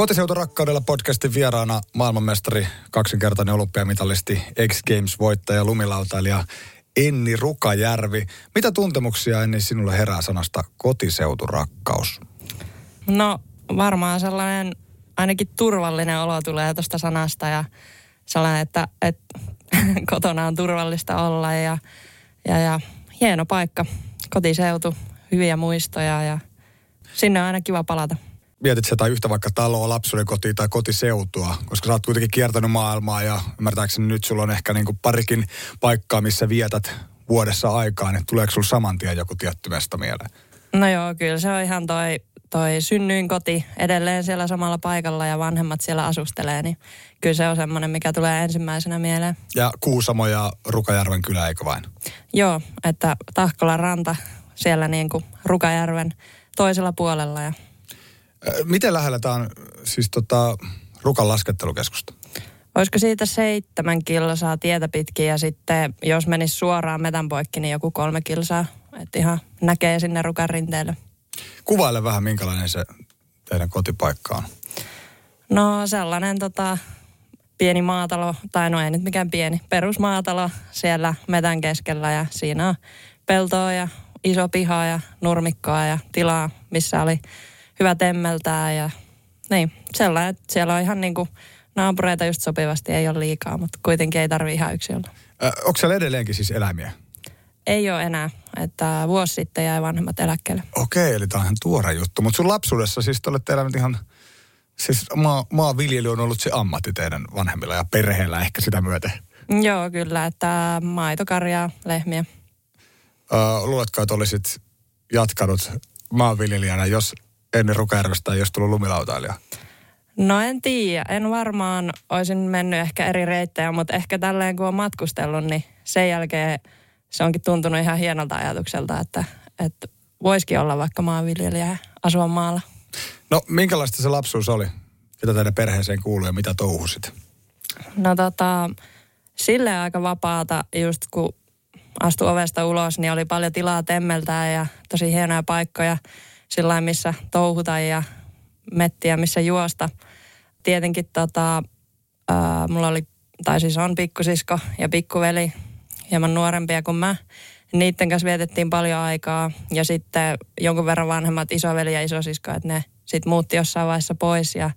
Kotiseuturakkaudella podcastin vieraana maailmanmestari, kaksinkertainen olympiamitalisti, X Games-voittaja, lumilautailija Enni Rukajärvi. Mitä tuntemuksia Enni sinulle herää sanasta kotiseuturakkaus? No varmaan sellainen ainakin turvallinen olo tulee tuosta sanasta ja sellainen, että, että kotona on turvallista olla ja, ja, ja hieno paikka, kotiseutu, hyviä muistoja ja sinne on aina kiva palata mietit sä tai yhtä vaikka taloa, lapsuuden kotia tai kotiseutua, koska sä oot kuitenkin kiertänyt maailmaa ja ymmärtääkseni nyt sulla on ehkä niin kuin parikin paikkaa, missä vietät vuodessa aikaa, niin tuleeko sulla saman tien joku tietty mesta mieleen? No joo, kyllä se on ihan toi, toi synnyin koti edelleen siellä samalla paikalla ja vanhemmat siellä asustelee, niin kyllä se on semmoinen, mikä tulee ensimmäisenä mieleen. Ja Kuusamo ja Rukajärven kylä, eikö vain? Joo, että Tahkolan ranta siellä niin kuin Rukajärven toisella puolella ja Miten lähellä tämä on siis tota, Rukan laskettelukeskusta? Olisiko siitä seitsemän kilsaa tietä pitkin ja sitten jos menisi suoraan metän poikki, niin joku kolme kilsaa. Että ihan näkee sinne Rukan rinteelle. Kuvaile vähän, minkälainen se teidän kotipaikka on. No sellainen tota, pieni maatalo, tai no ei nyt mikään pieni, perusmaatalo siellä metän keskellä ja siinä on peltoa ja iso piha ja nurmikkoa ja tilaa, missä oli hyvä temmeltää ja niin, sellainen, että siellä on ihan niin kuin naapureita just sopivasti, ei ole liikaa, mutta kuitenkin ei tarvi ihan yksi olla. Äh, onko siellä edelleenkin siis eläimiä? Ei ole enää, että vuosi sitten jäi vanhemmat eläkkeelle. Okei, eli tämä on ihan tuore juttu. Mutta sun lapsuudessa siis te olette eläneet ihan, siis maa, maanviljely on ollut se ammatti teidän vanhemmilla ja perheellä ehkä sitä myöten. Joo, kyllä, että maitokarjaa, lehmiä. Öö, luuletko, että olisit jatkanut maanviljelijänä, jos ennen Rukajärvestä jos tullut lumilautailija? No en tiedä. En varmaan olisin mennyt ehkä eri reittejä, mutta ehkä tälleen kun on matkustellut, niin sen jälkeen se onkin tuntunut ihan hienolta ajatukselta, että, että voisikin olla vaikka maanviljelijä ja asua maalla. No minkälaista se lapsuus oli? Mitä teidän perheeseen kuuluu ja mitä touhusit? No tota, sille aika vapaata, just kun astui ovesta ulos, niin oli paljon tilaa temmeltää ja tosi hienoja paikkoja sillä missä touhuta ja mettiä, missä juosta. Tietenkin tota, ää, mulla oli, tai siis on pikkusisko ja pikkuveli, hieman nuorempia kuin mä. Niiden kanssa vietettiin paljon aikaa ja sitten jonkun verran vanhemmat isoveli ja isosisko, että ne sitten muutti jossain vaiheessa pois ja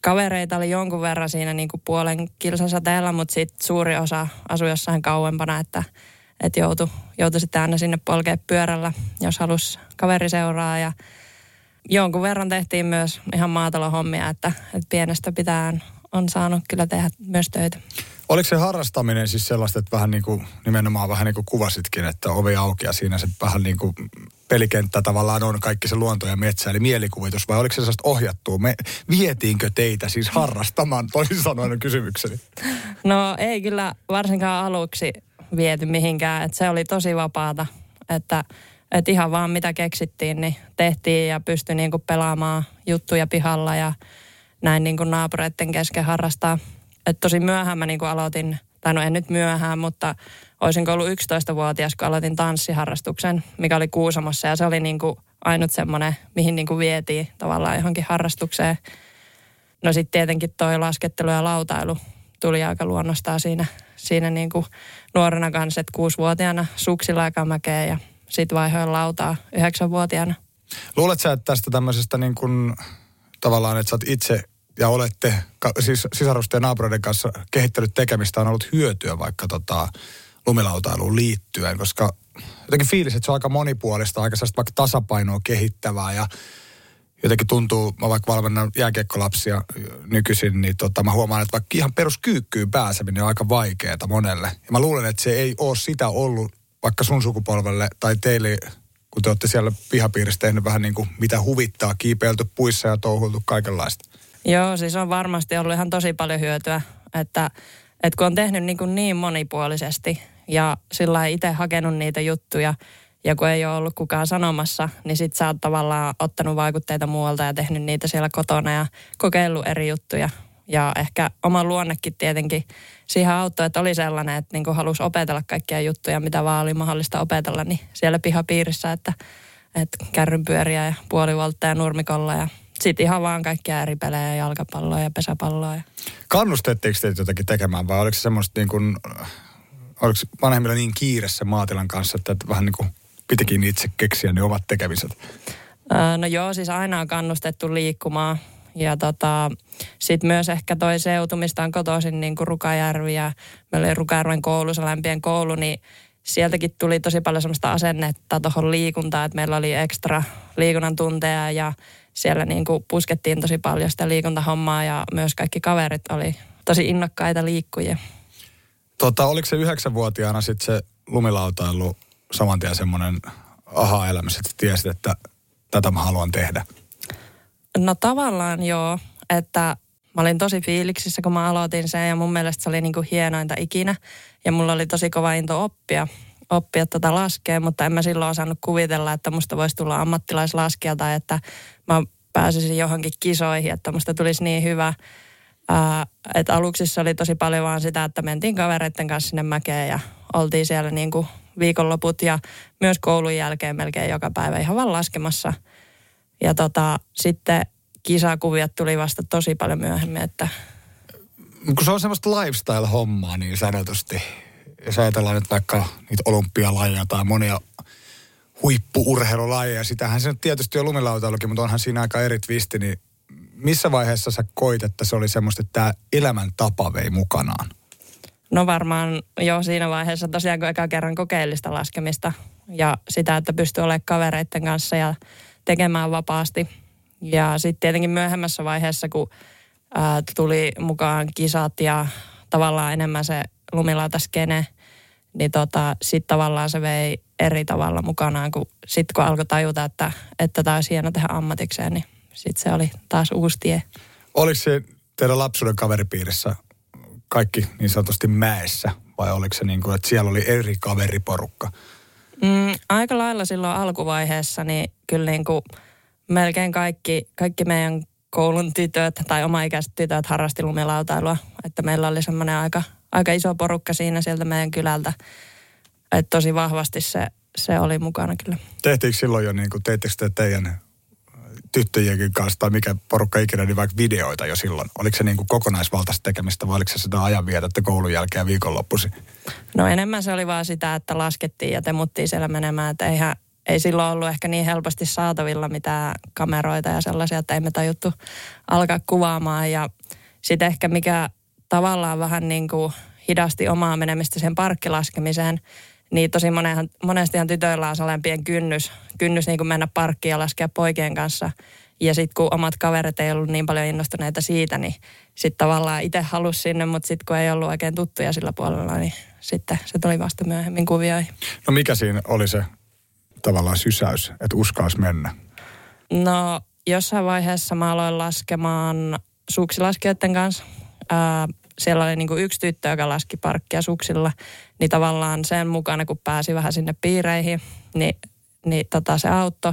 kavereita oli jonkun verran siinä niin kuin puolen kilsasateella, mutta sitten suuri osa asui jossain kauempana, että että joutui, joutui sitten aina sinne polkea pyörällä, jos halusi kaveriseuraa ja jonkun verran tehtiin myös ihan maatalohommia, että, että pienestä pitää on saanut kyllä tehdä myös töitä. Oliko se harrastaminen siis sellaista, että vähän niin kuin, nimenomaan vähän niin kuin kuvasitkin, että ovi auki ja siinä se vähän niin kuin pelikenttä tavallaan on kaikki se luonto ja metsä, eli mielikuvitus, vai oliko se sellaista ohjattua? Me, vietiinkö teitä siis harrastamaan, toisin sanoen kysymykseni? No ei kyllä varsinkaan aluksi viety mihinkään. Että se oli tosi vapaata, että, että ihan vaan mitä keksittiin, niin tehtiin ja pystyi niin kuin pelaamaan juttuja pihalla ja näin niin kuin naapureiden kesken harrastaa. Että tosi myöhään mä niin kuin aloitin, tai no en nyt myöhään, mutta olisin ollut 11-vuotias, kun aloitin tanssiharrastuksen, mikä oli Kuusamossa ja se oli niin kuin ainut semmoinen, mihin niin kuin vietiin tavallaan johonkin harrastukseen. No sitten tietenkin toi laskettelu ja lautailu tuli aika luonnostaan siinä, siinä niin kuin nuorena kanssa, että kuusivuotiaana suksilla aikamäkeen ja sitten vaihoin lautaa yhdeksänvuotiaana. Luuletko sä, että tästä tämmöisestä niin kuin, tavallaan, että sä oot itse ja olette siis sisarusten ja naapureiden kanssa kehittänyt tekemistä on ollut hyötyä vaikka tota, lumilautailuun liittyen, koska jotenkin fiilis, että se on aika monipuolista, aika vaikka tasapainoa kehittävää ja jotenkin tuntuu, mä vaikka valmennan jääkiekkolapsia nykyisin, niin tota, mä huomaan, että vaikka ihan peruskyykkyyn pääseminen on aika vaikeaa monelle. Ja mä luulen, että se ei ole sitä ollut vaikka sun sukupolvelle tai teille, kun te olette siellä pihapiirissä tehnyt vähän niin kuin mitä huvittaa, kiipeilty puissa ja touhultu kaikenlaista. Joo, siis on varmasti ollut ihan tosi paljon hyötyä, että, että kun on tehnyt niin, kuin niin monipuolisesti ja sillä itse hakenut niitä juttuja – ja kun ei ole ollut kukaan sanomassa, niin sit sä oot tavallaan ottanut vaikutteita muualta ja tehnyt niitä siellä kotona ja kokeillut eri juttuja. Ja ehkä oma luonnekin tietenkin siihen auttoi, että oli sellainen, että niin halusi opetella kaikkia juttuja, mitä vaan oli mahdollista opetella, niin siellä pihapiirissä, että, että kärrynpyöriä ja puolivoltta ja nurmikolla ja sitten ihan vaan kaikkia eri pelejä, jalkapalloa ja pesäpalloa. Ja... Kannustettiinko teitä jotakin tekemään vai oliko se semmoista niin kuin, oliko vanhemmilla niin kiireessä maatilan kanssa, että vähän niin kuin pitikin itse keksiä ne omat tekemiset? no joo, siis aina on kannustettu liikkumaan. Ja tota, sitten myös ehkä toi seutu, mistä on kotoisin niin kuin Rukajärvi ja meillä oli Rukajärven koulu, se lämpien koulu, niin sieltäkin tuli tosi paljon semmoista asennetta tuohon liikuntaan, että meillä oli ekstra liikunnan tunteja ja siellä niin kuin puskettiin tosi paljon sitä liikuntahommaa ja myös kaikki kaverit oli tosi innokkaita liikkujia. Tota, oliko se yhdeksänvuotiaana sitten se lumilautailu saman tien semmoinen aha-elämys, että tiesit, että tätä mä haluan tehdä? No tavallaan joo, että mä olin tosi fiiliksissä, kun mä aloitin sen ja mun mielestä se oli niin kuin hienointa ikinä. Ja mulla oli tosi kova into oppia, oppia tätä laskea, mutta en mä silloin osannut kuvitella, että musta voisi tulla ammattilaislaskija tai että mä pääsisin johonkin kisoihin, että musta tulisi niin hyvä. Ää, että aluksi se oli tosi paljon vaan sitä, että mentiin kavereiden kanssa sinne mäkeen ja oltiin siellä niin kuin viikonloput ja myös koulun jälkeen melkein joka päivä ihan vaan laskemassa. Ja tota, sitten kisakuviot tuli vasta tosi paljon myöhemmin, että... Kun se on semmoista lifestyle-hommaa niin sanotusti, jos ajatellaan nyt vaikka niitä olympialajeja tai monia huippuurheilulajeja, sitähän se nyt tietysti on lumilautailukin, mutta onhan siinä aika eri twisti, niin missä vaiheessa sä koit, että se oli semmoista, että tämä elämäntapa vei mukanaan? No varmaan jo siinä vaiheessa tosiaan, kun eka kerran kokeellista laskemista ja sitä, että pystyy olemaan kavereiden kanssa ja tekemään vapaasti. Ja sitten tietenkin myöhemmässä vaiheessa, kun ää, tuli mukaan kisat ja tavallaan enemmän se lumilauta-skene, niin tota, sitten tavallaan se vei eri tavalla mukanaan, kun sitten kun alkoi tajuta, että, että tämä olisi hieno tehdä ammatikseen, niin sitten se oli taas uusi tie. Oliko se teidän lapsuuden kaveripiirissä kaikki niin sanotusti mäessä vai oliko se niin kuin, että siellä oli eri kaveriporukka? Mm, aika lailla silloin alkuvaiheessa, niin kyllä niin kuin melkein kaikki, kaikki meidän koulun tytöt tai omaikäiset tytöt harrasti lumilautailua. Että meillä oli semmoinen aika, aika iso porukka siinä sieltä meidän kylältä. Että tosi vahvasti se, se oli mukana kyllä. Tehtiinkö silloin jo, niin kuin, teittekö te teidän tyttöjenkin kanssa tai mikä porukka ikinä, niin vaikka videoita jo silloin? Oliko se niin kuin kokonaisvaltaista tekemistä vai oliko se sitä ajanvietettä koulun jälkeen ja viikonloppuisin? No enemmän se oli vaan sitä, että laskettiin ja temuttiin siellä menemään, että eihän, ei silloin ollut ehkä niin helposti saatavilla mitään kameroita ja sellaisia, että ei me tajuttu alkaa kuvaamaan. Ja sitten ehkä mikä tavallaan vähän niin kuin hidasti omaa menemistä sen parkkilaskemiseen, niin tosi monehan, monestihan tytöillä on sellainen pieni kynnys, kynnys niin kuin mennä parkkiin ja laskea poikien kanssa. Ja sitten kun omat kaverit ei ollut niin paljon innostuneita siitä, niin sitten tavallaan itse halusi sinne, mutta sitten kun ei ollut oikein tuttuja sillä puolella, niin sitten se tuli vasta myöhemmin kuvioihin. No mikä siinä oli se tavallaan sysäys, että uskaisi mennä? No jossain vaiheessa mä aloin laskemaan suksilaskijoiden kanssa. Ää, siellä oli niin kuin yksi tyttö, joka laski parkkia suksilla, niin tavallaan sen mukana, kun pääsi vähän sinne piireihin, niin, niin tota se auttoi.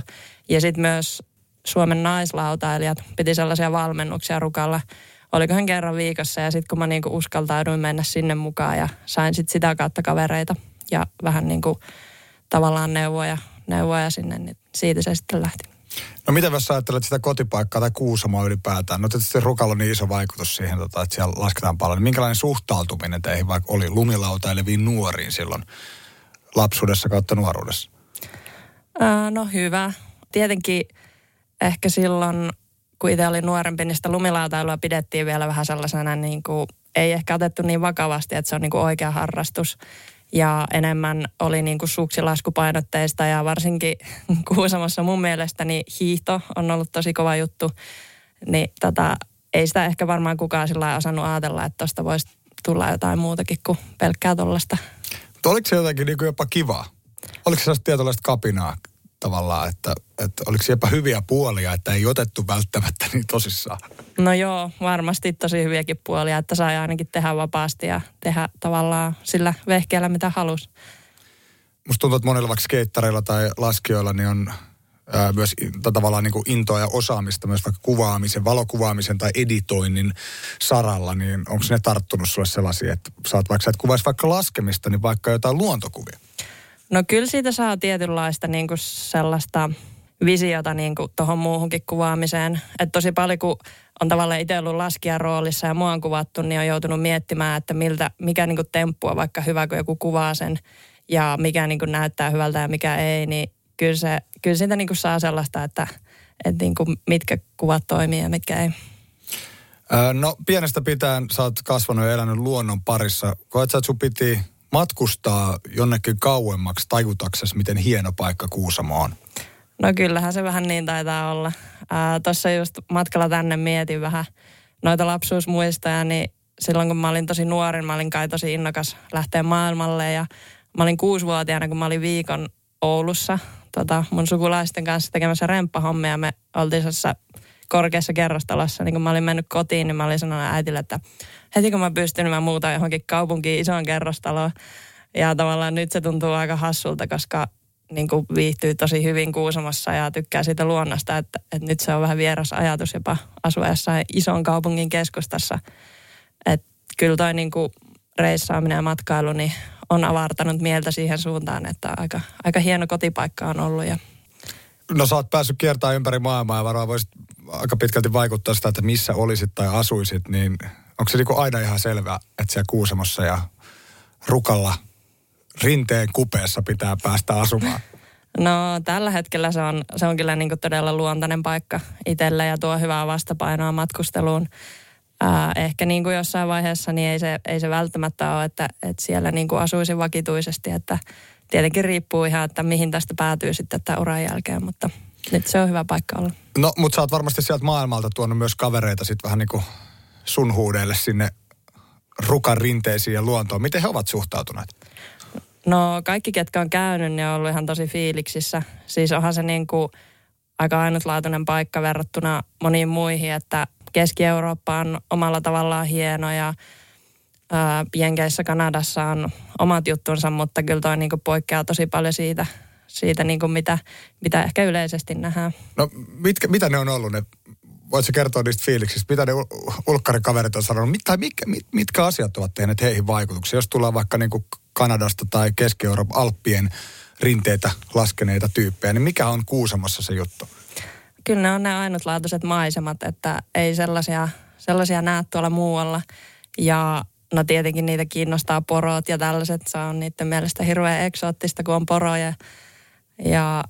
Ja sitten myös Suomen naislautailijat piti sellaisia valmennuksia rukalla, olikohan kerran viikossa. Ja sitten kun mä niinku uskaltauduin mennä sinne mukaan ja sain sitten sitä kautta kavereita ja vähän niinku tavallaan neuvoja, neuvoja sinne, niin siitä se sitten lähti. No mitä jos ajattelet sitä kotipaikkaa tai Kuusamoa ylipäätään? No tietysti Rukalla on niin iso vaikutus siihen, tota, että siellä lasketaan paljon. Niin minkälainen suhtautuminen teihin vaikka oli lumilautaileviin nuoriin silloin lapsuudessa kautta nuoruudessa? Ää, no hyvä. Tietenkin ehkä silloin, kun itse olin nuorempi, niin sitä lumilautailua pidettiin vielä vähän sellaisena, niin kuin, ei ehkä otettu niin vakavasti, että se on niin kuin oikea harrastus ja enemmän oli niin kuin suksilaskupainotteista ja varsinkin Kuusamossa mun mielestä niin hiihto on ollut tosi kova juttu. Niin tota, ei sitä ehkä varmaan kukaan sillä osannut ajatella, että tuosta voisi tulla jotain muutakin kuin pelkkää tuollaista. Oliko se jotenkin niin jopa kivaa? Oliko se sellaista tietynlaista kapinaa tavallaan, että, että oliko jopa hyviä puolia, että ei otettu välttämättä niin tosissaan? No joo, varmasti tosi hyviäkin puolia, että sai ainakin tehdä vapaasti ja tehdä tavallaan sillä vehkeellä mitä halusi. Musta tuntuu, että monilla vaikka skeittareilla tai laskijoilla niin on ää, myös tavallaan niin kuin intoa ja osaamista myös vaikka kuvaamisen, valokuvaamisen tai editoinnin saralla, niin onko ne tarttunut sulle sellaisia, että saat vaikka, että kuvaisi vaikka laskemista, niin vaikka jotain luontokuvia? No kyllä siitä saa tietynlaista niin kuin sellaista visiota niin tuohon muuhunkin kuvaamiseen. Et tosi paljon, kun on tavallaan itse ollut laskijan roolissa ja mua on kuvattu, niin on joutunut miettimään, että miltä, mikä niin temppu on vaikka hyvä, kun joku kuvaa sen ja mikä niin näyttää hyvältä ja mikä ei, niin kyllä, se, kyllä siitä niin saa sellaista, että, että niin mitkä kuvat toimii ja mitkä ei. No pienestä pitäen sä oot kasvanut ja elänyt luonnon parissa. Koet sä, että sun piti matkustaa jonnekin kauemmaksi tajutaksesi, miten hieno paikka Kuusamo on? No kyllähän se vähän niin taitaa olla. Tuossa just matkalla tänne mietin vähän noita lapsuusmuistoja, niin silloin kun mä olin tosi nuori, mä olin kai tosi innokas lähteä maailmalle ja mä olin kuusivuotiaana, kun mä olin viikon Oulussa tota, mun sukulaisten kanssa tekemässä remppahommia. Me oltiin korkeassa kerrostalossa, niin kun mä olin mennyt kotiin, niin mä olin sanonut äitille, että heti kun mä pystyn, mä muutan johonkin kaupunkiin isoon kerrostaloon. Ja tavallaan nyt se tuntuu aika hassulta, koska niin kuin viihtyy tosi hyvin Kuusamossa ja tykkää siitä luonnosta, että, että nyt se on vähän vieras ajatus jopa asua jossain ison kaupungin keskustassa. Että kyllä toi niin kuin reissaaminen ja matkailu niin on avartanut mieltä siihen suuntaan, että aika, aika hieno kotipaikka on ollut. Ja... No sä oot päässyt kiertämään ympäri maailmaa ja varmaan voisit aika pitkälti vaikuttaa sitä, että missä olisit tai asuisit, niin onko se niin aina ihan selvää, että siellä Kuusamossa ja Rukalla rinteen kupeessa pitää päästä asumaan? No tällä hetkellä se on, se on kyllä niin todella luontainen paikka itselle ja tuo hyvää vastapainoa matkusteluun. Ää, ehkä niin kuin jossain vaiheessa niin ei se, ei se välttämättä ole, että, että siellä niin kuin asuisi vakituisesti, että tietenkin riippuu ihan, että mihin tästä päätyy sitten tämän uran jälkeen, mutta nyt se on hyvä paikka olla. No, mutta sä oot varmasti sieltä maailmalta tuonut myös kavereita sitten vähän niin kuin sun huudeille sinne rukan rinteisiin ja luontoon. Miten he ovat suhtautuneet? No kaikki, ketkä on käynyt, niin on ollut ihan tosi fiiliksissä. Siis onhan se niin kuin aika ainutlaatuinen paikka verrattuna moniin muihin, että Keski-Eurooppa on omalla tavallaan hieno ja ää, Jenkeissä, Kanadassa on omat juttunsa, mutta kyllä toi niin poikkeaa tosi paljon siitä, siitä niin mitä, mitä ehkä yleisesti nähdään. No mitkä, mitä ne on ollut ne voitko kertoa niistä fiiliksistä, mitä ne ulkkarikaverit on sanonut, tai mitkä, mit, mitkä asiat ovat tehneet heihin vaikutuksia, jos tullaan vaikka niin kuin Kanadasta tai Keski-Euroopan Alppien rinteitä laskeneita tyyppejä, niin mikä on Kuusamossa se juttu? Kyllä ne on ne ainutlaatuiset maisemat, että ei sellaisia, sellaisia näe tuolla muualla. Ja no tietenkin niitä kiinnostaa porot ja tällaiset, se on niiden mielestä hirveän eksoottista, kun on poroja. Ja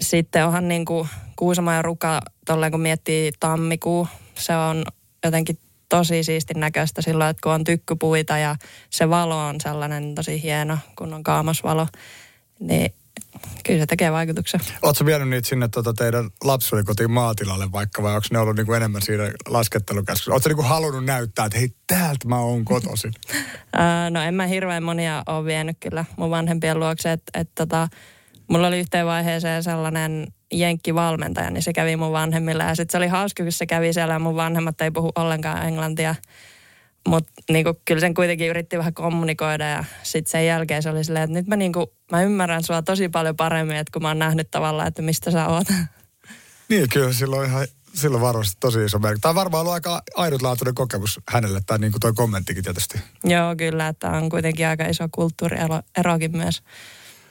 sitten onhan niin kuin Kuusama ja Ruka, tolleen kun miettii tammikuu, se on jotenkin tosi siistin näköistä silloin, että kun on tykkypuita ja se valo on sellainen tosi hieno, kun on kaamosvalo, niin kyllä se tekee vaikutuksen. Oletko vienyt niitä sinne tuota teidän lapsuuden kotiin maatilalle vaikka, vai onko ne ollut niinku enemmän siinä laskettelukäskyssä? Oletko niinku halunnut näyttää, että hei, täältä mä oon kotoisin? no en mä hirveän monia ole vienyt kyllä mun vanhempien luokse, että et tota, mulla oli yhteen vaiheeseen sellainen jenkkivalmentaja, niin se kävi mun vanhemmilla. Ja sitten se oli hauska, kun se kävi siellä ja mun vanhemmat ei puhu ollenkaan englantia. Mutta niinku, kyllä sen kuitenkin yritti vähän kommunikoida ja sitten sen jälkeen se oli silleen, että nyt mä, niinku, mä ymmärrän sua tosi paljon paremmin, että kun mä oon nähnyt tavallaan, että mistä sä oot. Niin, kyllä silloin ihan silloin varmasti tosi iso merkki. Tämä on varmaan ollut aika ainutlaatuinen kokemus hänelle, tai niin kuin toi kommenttikin tietysti. Joo, kyllä, että on kuitenkin aika iso kulttuurierokin myös.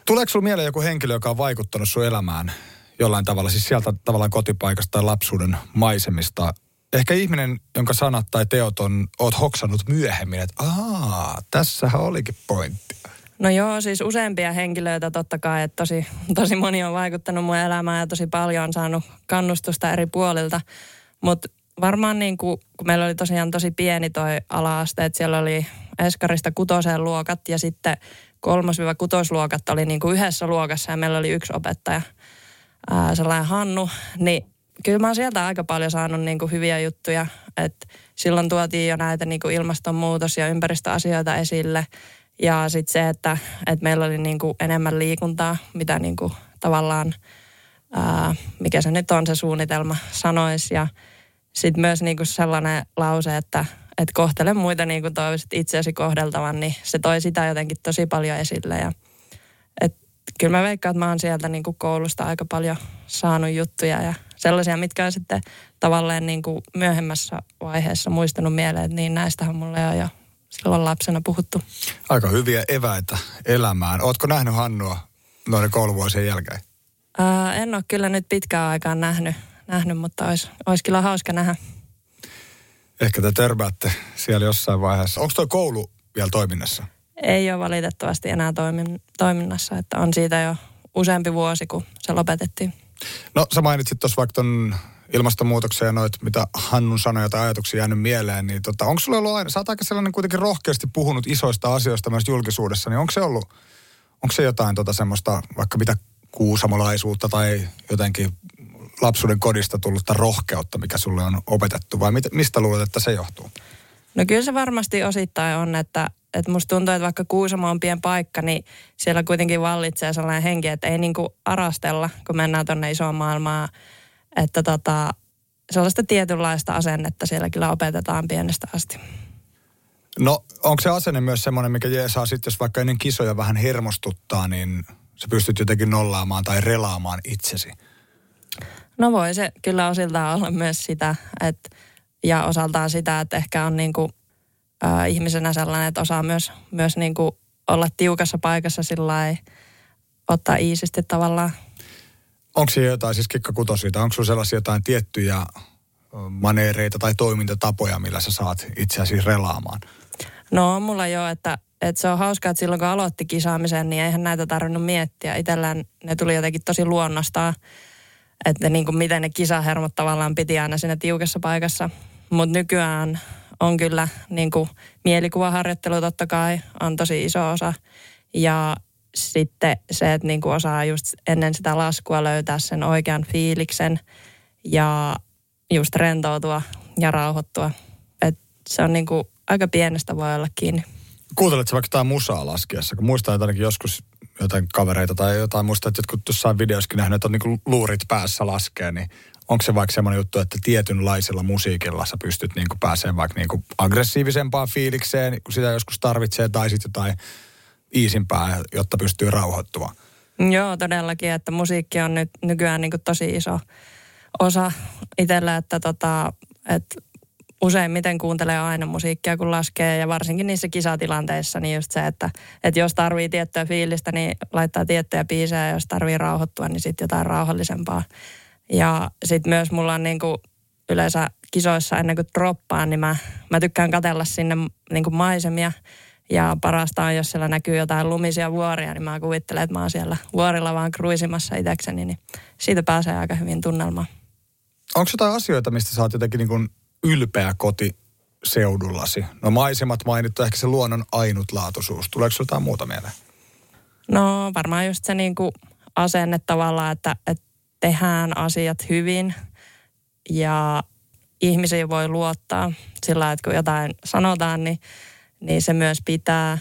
Tuleeko sinulla mieleen joku henkilö, joka on vaikuttanut sun elämään jollain tavalla, siis sieltä tavallaan kotipaikasta tai lapsuuden maisemista? Ehkä ihminen, jonka sanat tai teot on, oot hoksannut myöhemmin, että aah, tässähän olikin pointti. No joo, siis useampia henkilöitä totta kai, että tosi, tosi moni on vaikuttanut mun elämään ja tosi paljon on saanut kannustusta eri puolilta. Mutta varmaan niin kuin, kun meillä oli tosiaan tosi pieni toi ala-aste, että siellä oli eskarista kutoseen luokat ja sitten kolmos-kutosluokat oli niin kuin yhdessä luokassa ja meillä oli yksi opettaja, ää, sellainen Hannu, niin kyllä mä oon sieltä aika paljon saanut niin kuin hyviä juttuja, että silloin tuotiin jo näitä niin kuin ilmastonmuutos- ja ympäristöasioita esille. Ja sitten se, että, että meillä oli niin kuin enemmän liikuntaa, mitä niin kuin tavallaan, ää, mikä se nyt on se suunnitelma, sanoisi ja sitten myös niin kuin sellainen lause, että että kohtele muita niin kuin toivoisit itseäsi kohdeltavan, niin se toi sitä jotenkin tosi paljon esille. Ja, et, kyllä mä veikkaan, että mä oon sieltä niin kuin koulusta aika paljon saanut juttuja ja sellaisia, mitkä on sitten tavallaan niin kuin myöhemmässä vaiheessa muistanut mieleen, että niin näistähän mulle on jo silloin lapsena puhuttu. Aika hyviä eväitä elämään. Ootko nähnyt Hannua noiden kouluvuosien jälkeen? Ää, en ole kyllä nyt pitkään aikaan nähnyt, nähnyt mutta olisi, olisi kyllä hauska nähdä. Ehkä te törmäätte siellä jossain vaiheessa. Onko tuo koulu vielä toiminnassa? Ei ole valitettavasti enää toimin, toiminnassa, että on siitä jo useampi vuosi, kun se lopetettiin. No sä mainitsit tuossa vaikka ton ilmastonmuutoksen ja noit, mitä Hannun sanoja tai ajatuksia jäänyt mieleen, niin tota, onko sulla ollut aina, sä oot aika sellainen kuitenkin rohkeasti puhunut isoista asioista myös julkisuudessa, niin onko se ollut, onko se jotain tota semmoista vaikka mitä kuusamolaisuutta tai jotenkin lapsuuden kodista tullutta rohkeutta, mikä sulle on opetettu, vai mit, mistä luulet, että se johtuu? No kyllä se varmasti osittain on, että, että musta tuntuu, että vaikka Kuusamo on pien paikka, niin siellä kuitenkin vallitsee sellainen henki, että ei niinku arastella, kun mennään tuonne isoon maailmaan. Että tota, sellaista tietynlaista asennetta siellä kyllä opetetaan pienestä asti. No onko se asenne myös semmoinen, mikä jeesaa sitten, jos vaikka ennen kisoja vähän hermostuttaa, niin sä pystyt jotenkin nollaamaan tai relaamaan itsesi? No voi se kyllä osiltaan olla myös sitä, että, ja osaltaan sitä, että ehkä on niin kuin, äh, ihmisenä sellainen, että osaa myös, myös niin kuin olla tiukassa paikassa sillä ottaa iisisti tavallaan. Onko siellä jotain, siis Kikka Kutosita, onko sinulla sellaisia jotain tiettyjä maneereita tai toimintatapoja, millä sä saat itseäsi relaamaan? No on mulla jo, että, että se on hauskaa, että silloin kun aloitti kisaamisen, niin eihän näitä tarvinnut miettiä. Itellään ne tuli jotenkin tosi luonnostaan, että niin kuin miten ne kisahermot tavallaan piti aina siinä tiukassa paikassa. Mutta nykyään on kyllä niin kuin mielikuvaharjoittelu totta kai on tosi iso osa. Ja sitten se, että niin kuin osaa just ennen sitä laskua löytää sen oikean fiiliksen ja just rentoutua ja rauhoittua. Et se on niin kuin aika pienestä voi olla kiinni. Kuunteletko vaikka jotain musaa laskiessa? Kun muistan jotenkin joskus jotain kavereita tai jotain muista, että jotkut jossain videossakin nähnyt, että on niin luurit päässä laskee, niin onko se vaikka semmoinen juttu, että tietynlaisella musiikilla sä pystyt niin kuin pääsemään vaikka niin kuin aggressiivisempaan fiilikseen, kun sitä joskus tarvitsee, tai sitten jotain iisimpää, jotta pystyy rauhoittumaan? Joo, todellakin, että musiikki on nyt nykyään niin kuin tosi iso osa itsellä, että, tota, että useimmiten kuuntelee aina musiikkia, kun laskee ja varsinkin niissä kisatilanteissa, niin just se, että, että jos tarvii tiettyä fiilistä, niin laittaa tiettyjä biisejä ja jos tarvii rauhoittua, niin sitten jotain rauhallisempaa. Ja sitten myös mulla on niin kuin yleensä kisoissa ennen kuin droppaan, niin mä, mä tykkään katella sinne niin kuin maisemia. Ja parasta on, jos siellä näkyy jotain lumisia vuoria, niin mä kuvittelen, että mä oon siellä vuorilla vaan kruisimassa itsekseni, niin siitä pääsee aika hyvin tunnelmaan. Onko jotain asioita, mistä sä oot jotenkin niin ylpeä koti seudullasi? No maisemat mainittu, ehkä se luonnon ainutlaatuisuus. Tuleeko jotain muuta mieleen? No varmaan just se niin kuin asenne tavallaan, että, että tehdään asiat hyvin ja ihmisiä voi luottaa sillä että kun jotain sanotaan, niin, niin se myös pitää.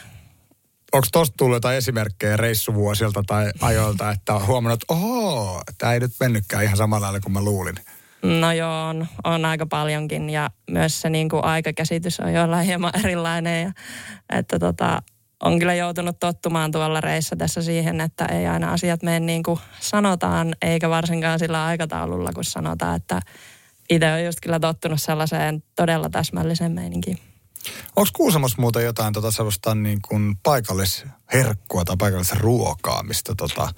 Onko tuosta tullut jotain esimerkkejä reissuvuosilta tai ajoilta, että on huomannut, että oho, tämä ei nyt mennytkään ihan samalla lailla kuin mä luulin? No joo, on, on aika paljonkin ja myös se niin kuin aikakäsitys on jollain hieman erilainen. Ja, että tota, on kyllä joutunut tottumaan tuolla reissä tässä siihen, että ei aina asiat mene niin kuin sanotaan, eikä varsinkaan sillä aikataululla, kun sanotaan, että itse on just kyllä tottunut sellaiseen todella täsmälliseen meininkiin. Onko Kuusamossa muuten jotain tota sellaista niin kuin paikallisherkkua tai paikallisruokaa, mistä tota,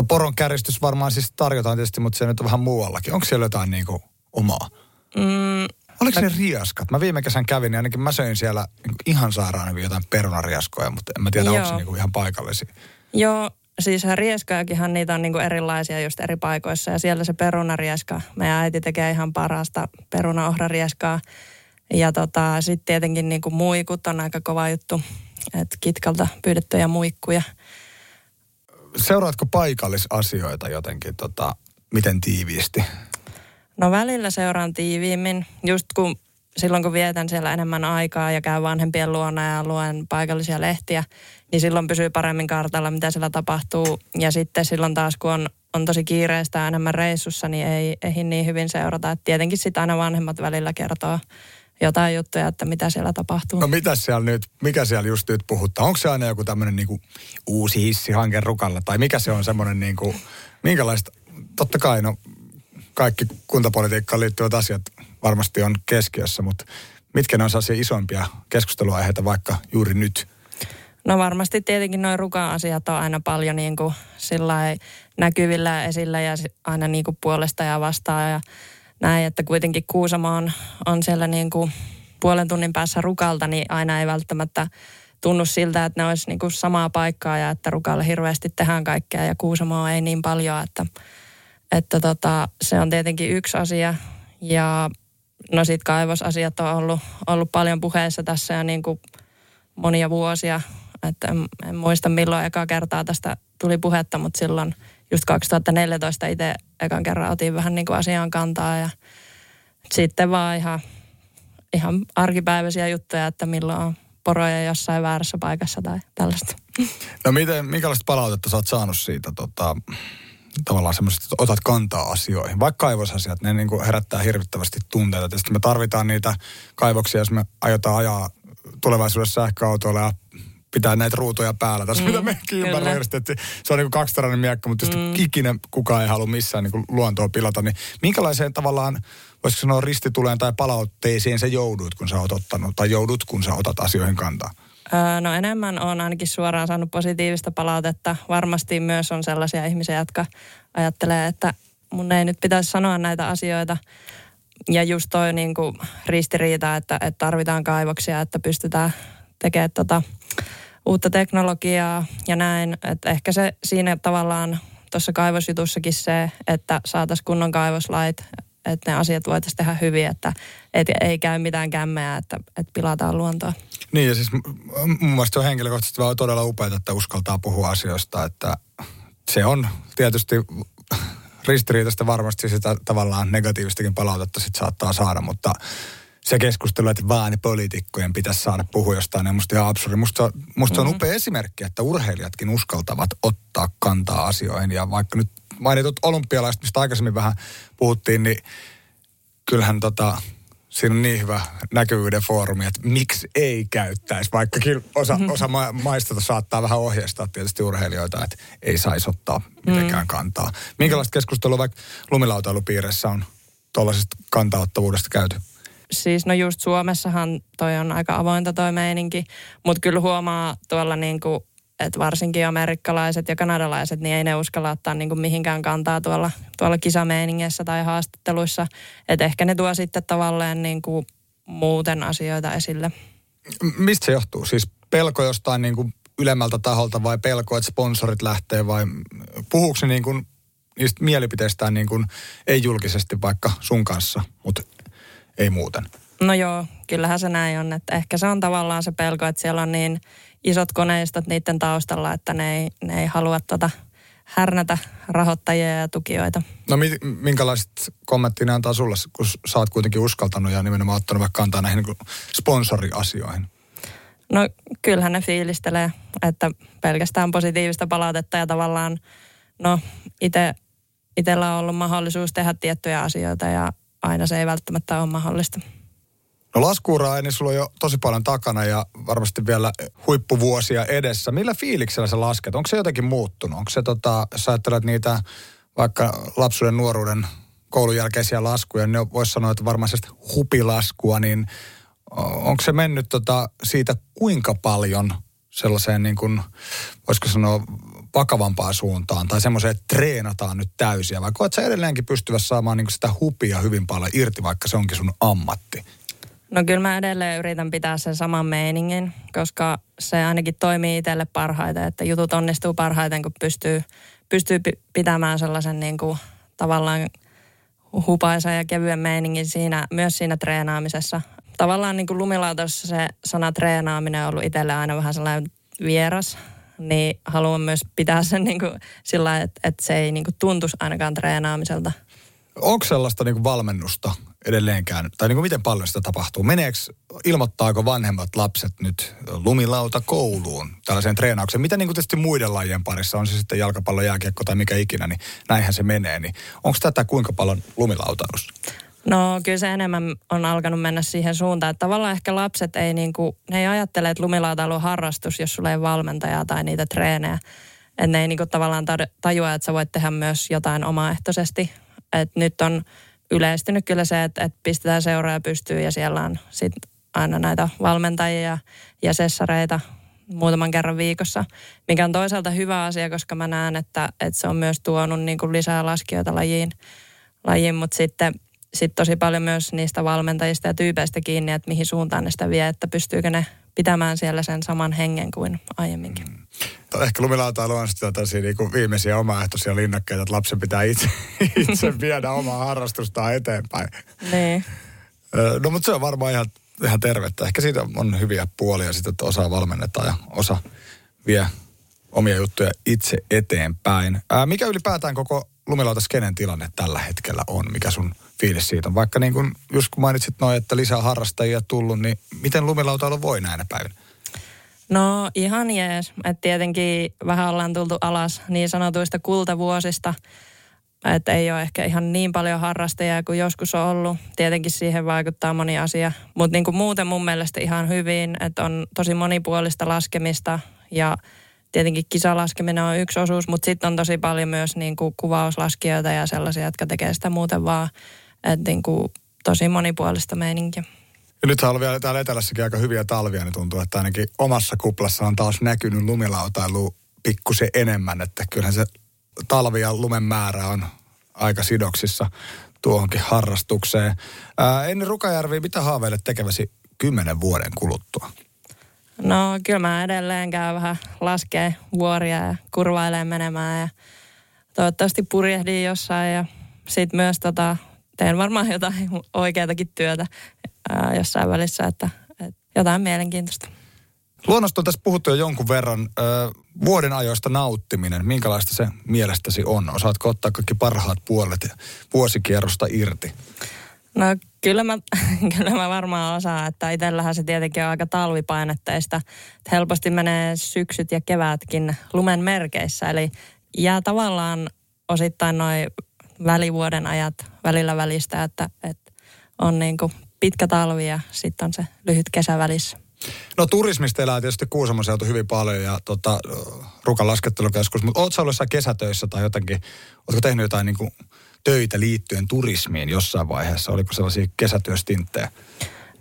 No poron käristys varmaan siis tarjotaan tietysti, mutta se nyt on vähän muuallakin. Onko siellä jotain niin kuin omaa? Mm, Oliko mä... ne riaskat? Mä viime kesän kävin ja ainakin mä söin siellä niin ihan sairaan jotain perunariaskoja, mutta en mä tiedä, onko se niin kuin ihan paikallisia. Joo, siis rieskojakinhan niitä on niin kuin erilaisia just eri paikoissa ja siellä se perunarieska. Meidän äiti tekee ihan parasta perunaohrarieskaa. Ja tota, sitten tietenkin niin kuin muikut on aika kova juttu, että kitkalta pyydettyjä muikkuja – seuraatko paikallisasioita jotenkin, tota, miten tiiviisti? No välillä seuraan tiiviimmin, just kun silloin kun vietän siellä enemmän aikaa ja käyn vanhempien luona ja luen paikallisia lehtiä, niin silloin pysyy paremmin kartalla, mitä siellä tapahtuu. Ja sitten silloin taas, kun on, on tosi kiireistä enemmän reissussa, niin ei, ei niin hyvin seurata. Et tietenkin sitten aina vanhemmat välillä kertoo jotain juttuja, että mitä siellä tapahtuu. No mitä siellä nyt, mikä siellä just nyt puhuttaa? Onko se aina joku tämmöinen niinku uusi hissihanke rukalla? Tai mikä se on semmoinen niinku, minkälaista, totta kai no kaikki kuntapolitiikkaan liittyvät asiat varmasti on keskiössä, mutta mitkä ne on sellaisia isompia keskusteluaiheita vaikka juuri nyt? No varmasti tietenkin noin ruka-asiat on aina paljon niin kuin näkyvillä esillä ja aina niin kuin puolesta ja vastaan ja näin, että kuitenkin Kuusamo on, on siellä niin kuin puolen tunnin päässä rukalta, niin aina ei välttämättä tunnu siltä, että ne olisi niin kuin samaa paikkaa ja että rukalle hirveästi tehdään kaikkea ja Kuusamo ei niin paljon, että, että tota, se on tietenkin yksi asia. Ja no sitten kaivosasiat on ollut, ollut paljon puheessa tässä jo niin kuin monia vuosia, että en, en muista milloin eka kertaa tästä tuli puhetta, mutta silloin just 2014 itse ekan kerran otin vähän niin kuin asiaan kantaa ja sitten vaan ihan, ihan arkipäiväisiä juttuja, että milloin on poroja jossain väärässä paikassa tai tällaista. No miten, minkälaista palautetta sä oot saanut siitä tota, tavallaan semmoiset, että otat kantaa asioihin. Vaikka kaivosasiat, ne niin kuin herättää hirvittävästi tunteita. Tietysti me tarvitaan niitä kaivoksia, jos me aiotaan ajaa tulevaisuudessa sähköautoilla ja pitää näitä ruutuja päällä. Tässä mm, mitä mekin että se on niin kuin kaksitarainen miekka, mutta mm. ikinä kukaan ei halua missään niin kuin luontoa pilata. Niin minkälaiseen tavallaan, voisiko sanoa ristituleen tai palautteisiin se joudut, kun sä oot ottanut, tai joudut, kun sä otat asioihin kantaa? no enemmän on ainakin suoraan saanut positiivista palautetta. Varmasti myös on sellaisia ihmisiä, jotka ajattelee, että mun ei nyt pitäisi sanoa näitä asioita. Ja just toi niin kuin ristiriita, että, että tarvitaan kaivoksia, että pystytään tekemään tota uutta teknologiaa ja näin. Että ehkä se siinä tavallaan tuossa kaivosjutussakin se, että saataisiin kunnon kaivoslait, että ne asiat voitaisiin tehdä hyvin, että et ei käy mitään kämmeä, että, että pilataan luontoa. Niin ja siis mun mielestä on henkilökohtaisesti vaan todella upeaa, että uskaltaa puhua asioista, että se on tietysti ristiriitaista varmasti sitä tavallaan negatiivistakin palautetta sit saattaa saada, mutta se keskustelu, että vaan poliitikkojen pitäisi saada puhua jostain, on musta ihan absurdi. Musta, musta mm-hmm. on upea esimerkki, että urheilijatkin uskaltavat ottaa kantaa asioihin. Ja vaikka nyt mainitut olympialaiset, mistä aikaisemmin vähän puhuttiin, niin kyllähän tota, siinä on niin hyvä näkyvyyden foorumi, että miksi ei käyttäisi, vaikkakin osa, mm-hmm. osa ma- maista saattaa vähän ohjeistaa tietysti urheilijoita, että ei saisi ottaa mitenkään mm. kantaa. Minkälaista keskustelua vaikka lumilautailupiirissä on tuollaisesta kantaottavuudesta käyty? Siis no just Suomessahan toi on aika avointa toi meininki, mutta kyllä huomaa tuolla niin kuin että varsinkin amerikkalaiset ja kanadalaiset, niin ei ne uskalla ottaa niin kuin mihinkään kantaa tuolla, tuolla kisameiningessä tai haastatteluissa. Että ehkä ne tuo sitten tavallaan niin kuin muuten asioita esille. Mistä se johtuu? Siis pelko jostain niin kuin ylemmältä taholta vai pelko, että sponsorit lähtee vai puhuuko niin kuin niistä mielipiteistään niin kuin ei julkisesti vaikka sun kanssa, mutta ei muuten? No joo, kyllähän se näin on. Että ehkä se on tavallaan se pelko, että siellä on niin isot koneistot niiden taustalla, että ne ei, ne ei halua tota härnätä rahoittajia ja tukijoita. No minkälaiset kommenttia ne antaa sulle, kun sä oot kuitenkin uskaltanut ja nimenomaan ottanut vaikka kantaa näihin niin sponsoriasioihin? No kyllähän ne fiilistelee, että pelkästään positiivista palautetta ja tavallaan, no itse itsellä on ollut mahdollisuus tehdä tiettyjä asioita ja aina se ei välttämättä ole mahdollista. No laskuuraa niin sulla on jo tosi paljon takana ja varmasti vielä huippuvuosia edessä. Millä fiiliksellä sä lasket? Onko se jotenkin muuttunut? Onko se tota, jos ajattelet niitä vaikka lapsuuden nuoruuden koulun jälkeisiä laskuja, niin voisi sanoa, että varmaan hupilaskua, niin onko se mennyt tota siitä kuinka paljon sellaiseen niin kuin, voisiko sanoa, vakavampaan suuntaan tai semmoiseen, että treenataan nyt täysiä, vai koet sä edelleenkin pystyvässä saamaan niin sitä hupia hyvin paljon irti, vaikka se onkin sun ammatti? No kyllä mä edelleen yritän pitää sen saman meiningin, koska se ainakin toimii itselle parhaiten, että jutut onnistuu parhaiten, kun pystyy, pystyy pitämään sellaisen niin kuin tavallaan hupaisa ja kevyen meiningin siinä, myös siinä treenaamisessa. Tavallaan niin kuin lumilautassa se sana treenaaminen on ollut itselle aina vähän sellainen vieras, niin haluan myös pitää sen niin kuin sillä että, että se ei niin kuin tuntuisi ainakaan treenaamiselta. Onko sellaista niin kuin valmennusta edelleenkään, tai niin kuin miten paljon sitä tapahtuu? Meneekö, ilmoittaako vanhemmat lapset nyt lumilauta kouluun tällaiseen treenaukseen? Mitä niin kuin tietysti muiden lajien parissa, on se sitten jalkapallo, jääkiekko tai mikä ikinä, niin näinhän se menee. Niin onko tätä kuinka paljon lumilautailussa? No kyllä se enemmän on alkanut mennä siihen suuntaan, että tavallaan ehkä lapset ei, niin kuin, ne ei ajattele, että lumilautailu on harrastus, jos sulla ei valmentajaa tai niitä treenejä. Että ne ei niin kuin, tavallaan tajua, että sä voit tehdä myös jotain omaehtoisesti. että nyt on yleistynyt kyllä se, että, että pistetään seuraa pystyyn ja siellä on sit aina näitä valmentajia ja sessareita muutaman kerran viikossa, mikä on toisaalta hyvä asia, koska mä näen, että, että se on myös tuonut niin kuin lisää laskijoita lajiin, lajiin mutta sitten sit tosi paljon myös niistä valmentajista ja tyypeistä kiinni, että mihin suuntaan ne sitä vie, että pystyykö ne pitämään siellä sen saman hengen kuin aiemminkin. Mm. Ehkä lumilautailu on sitten tällaisia niin viimeisiä omaehtoisia linnakkeita, että lapsen pitää itse, itse viedä omaa harrastustaan eteenpäin. Niin. No mutta se on varmaan ihan, ihan tervettä. Ehkä siitä on hyviä puolia sitten, että osa valmennetaan ja osa vie omia juttuja itse eteenpäin. Ää, mikä ylipäätään koko lumilautaskeinen tilanne tällä hetkellä on? Mikä sun fiilis siitä on? Vaikka niin kun, just kun mainitsit noin, että lisää harrastajia tullut, niin miten lumilautailu voi näinä päivinä? No ihan jees. Et tietenkin vähän ollaan tultu alas niin sanotuista kultavuosista. Että ei ole ehkä ihan niin paljon harrastajia kuin joskus on ollut. Tietenkin siihen vaikuttaa moni asia. Mutta niin muuten mun mielestä ihan hyvin, että on tosi monipuolista laskemista ja tietenkin kisalaskeminen on yksi osuus, mutta sitten on tosi paljon myös niin kuin kuvauslaskijoita ja sellaisia, jotka tekee sitä muuten vaan. Että niin kuin tosi monipuolista meininkiä. Ja nythän on vielä täällä etelässäkin aika hyviä talvia, niin tuntuu, että ainakin omassa kuplassa on taas näkynyt lumilautailu pikkusen enemmän, että kyllähän se talvi ja lumen määrä on aika sidoksissa tuohonkin harrastukseen. Ää, ennen Rukajärvi, mitä haaveilet tekeväsi kymmenen vuoden kuluttua? No kyllä mä edelleen käyn vähän laskee vuoria ja kurvailee menemään ja toivottavasti purjehdin jossain ja sitten myös tota, teen varmaan jotain oikeatakin työtä ää, jossain välissä, että, että jotain mielenkiintoista. Luonnosta on tässä puhuttu jo jonkun verran. Ö, vuoden ajoista nauttiminen, minkälaista se mielestäsi on? Osaatko ottaa kaikki parhaat puolet vuosikierrosta irti? No kyllä mä, kyllä mä varmaan osaan, että itsellähän se tietenkin on aika talvipainetteista. Että helposti menee syksyt ja kevätkin lumen merkeissä, eli jää tavallaan osittain noin välivuoden ajat välillä välistä, että, että on niin kuin pitkä talvi ja sitten on se lyhyt kesä välissä. No turismista elää tietysti Kuusamon seutu hyvin paljon ja tota, Rukan laskettelukeskus, mutta ootko ollut kesätöissä tai jotenkin, ootko tehnyt jotain niin kuin töitä liittyen turismiin jossain vaiheessa? Oliko sellaisia kesätyöstinttejä?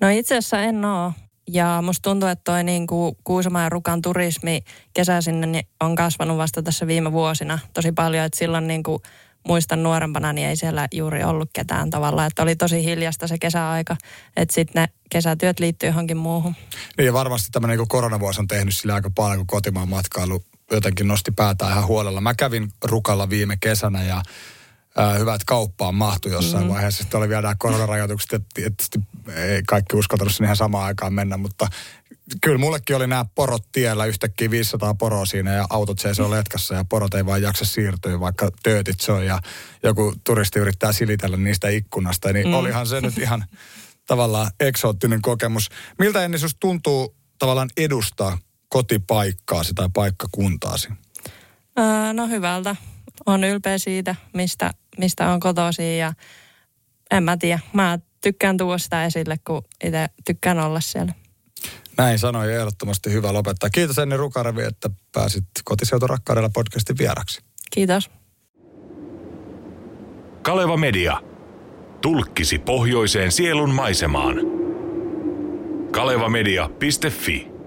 No itse asiassa en ole. Ja musta tuntuu, että toi niin kuin Kuusamaan ja Rukan turismi kesäisin niin on kasvanut vasta tässä viime vuosina tosi paljon. Että silloin niin kuin muistan nuorempana, niin ei siellä juuri ollut ketään tavalla. Että oli tosi hiljasta se kesäaika, että sitten ne kesätyöt liittyy johonkin muuhun. Niin ja varmasti tämä niin koronavuosi on tehnyt sillä aika paljon, kun kotimaan matkailu jotenkin nosti päätään ihan huolella. Mä kävin Rukalla viime kesänä ja ää, hyvä, että kauppaan mahtui jossain mm. vaiheessa. Sitten oli vielä nämä koronarajoitukset, että tietysti ei kaikki uskaltanut sinne ihan samaan aikaan mennä, mutta kyllä mullekin oli nämä porot tiellä, yhtäkkiä 500 poroa siinä ja autot seisoo letkassa ja porot ei vaan jaksa siirtyä, vaikka töötit on ja joku turisti yrittää silitellä niistä ikkunasta, niin mm. olihan se nyt ihan tavallaan eksoottinen kokemus. Miltä ennen tuntuu tavallaan edustaa kotipaikkaasi tai paikkakuntaasi? Öö, no hyvältä. On ylpeä siitä, mistä, mistä on kotoisin ja en mä tiedä. Mä tykkään tuoda sitä esille, kun itse tykkään olla siellä. Näin sanoi ehdottomasti hyvä lopettaa. Kiitos Enni Rukarvi, että pääsit Kotiseuturakkaudella podcastin vieraksi. Kiitos. Kaleva Media. Tulkkisi pohjoiseen sielun maisemaan. kalevamedia.fi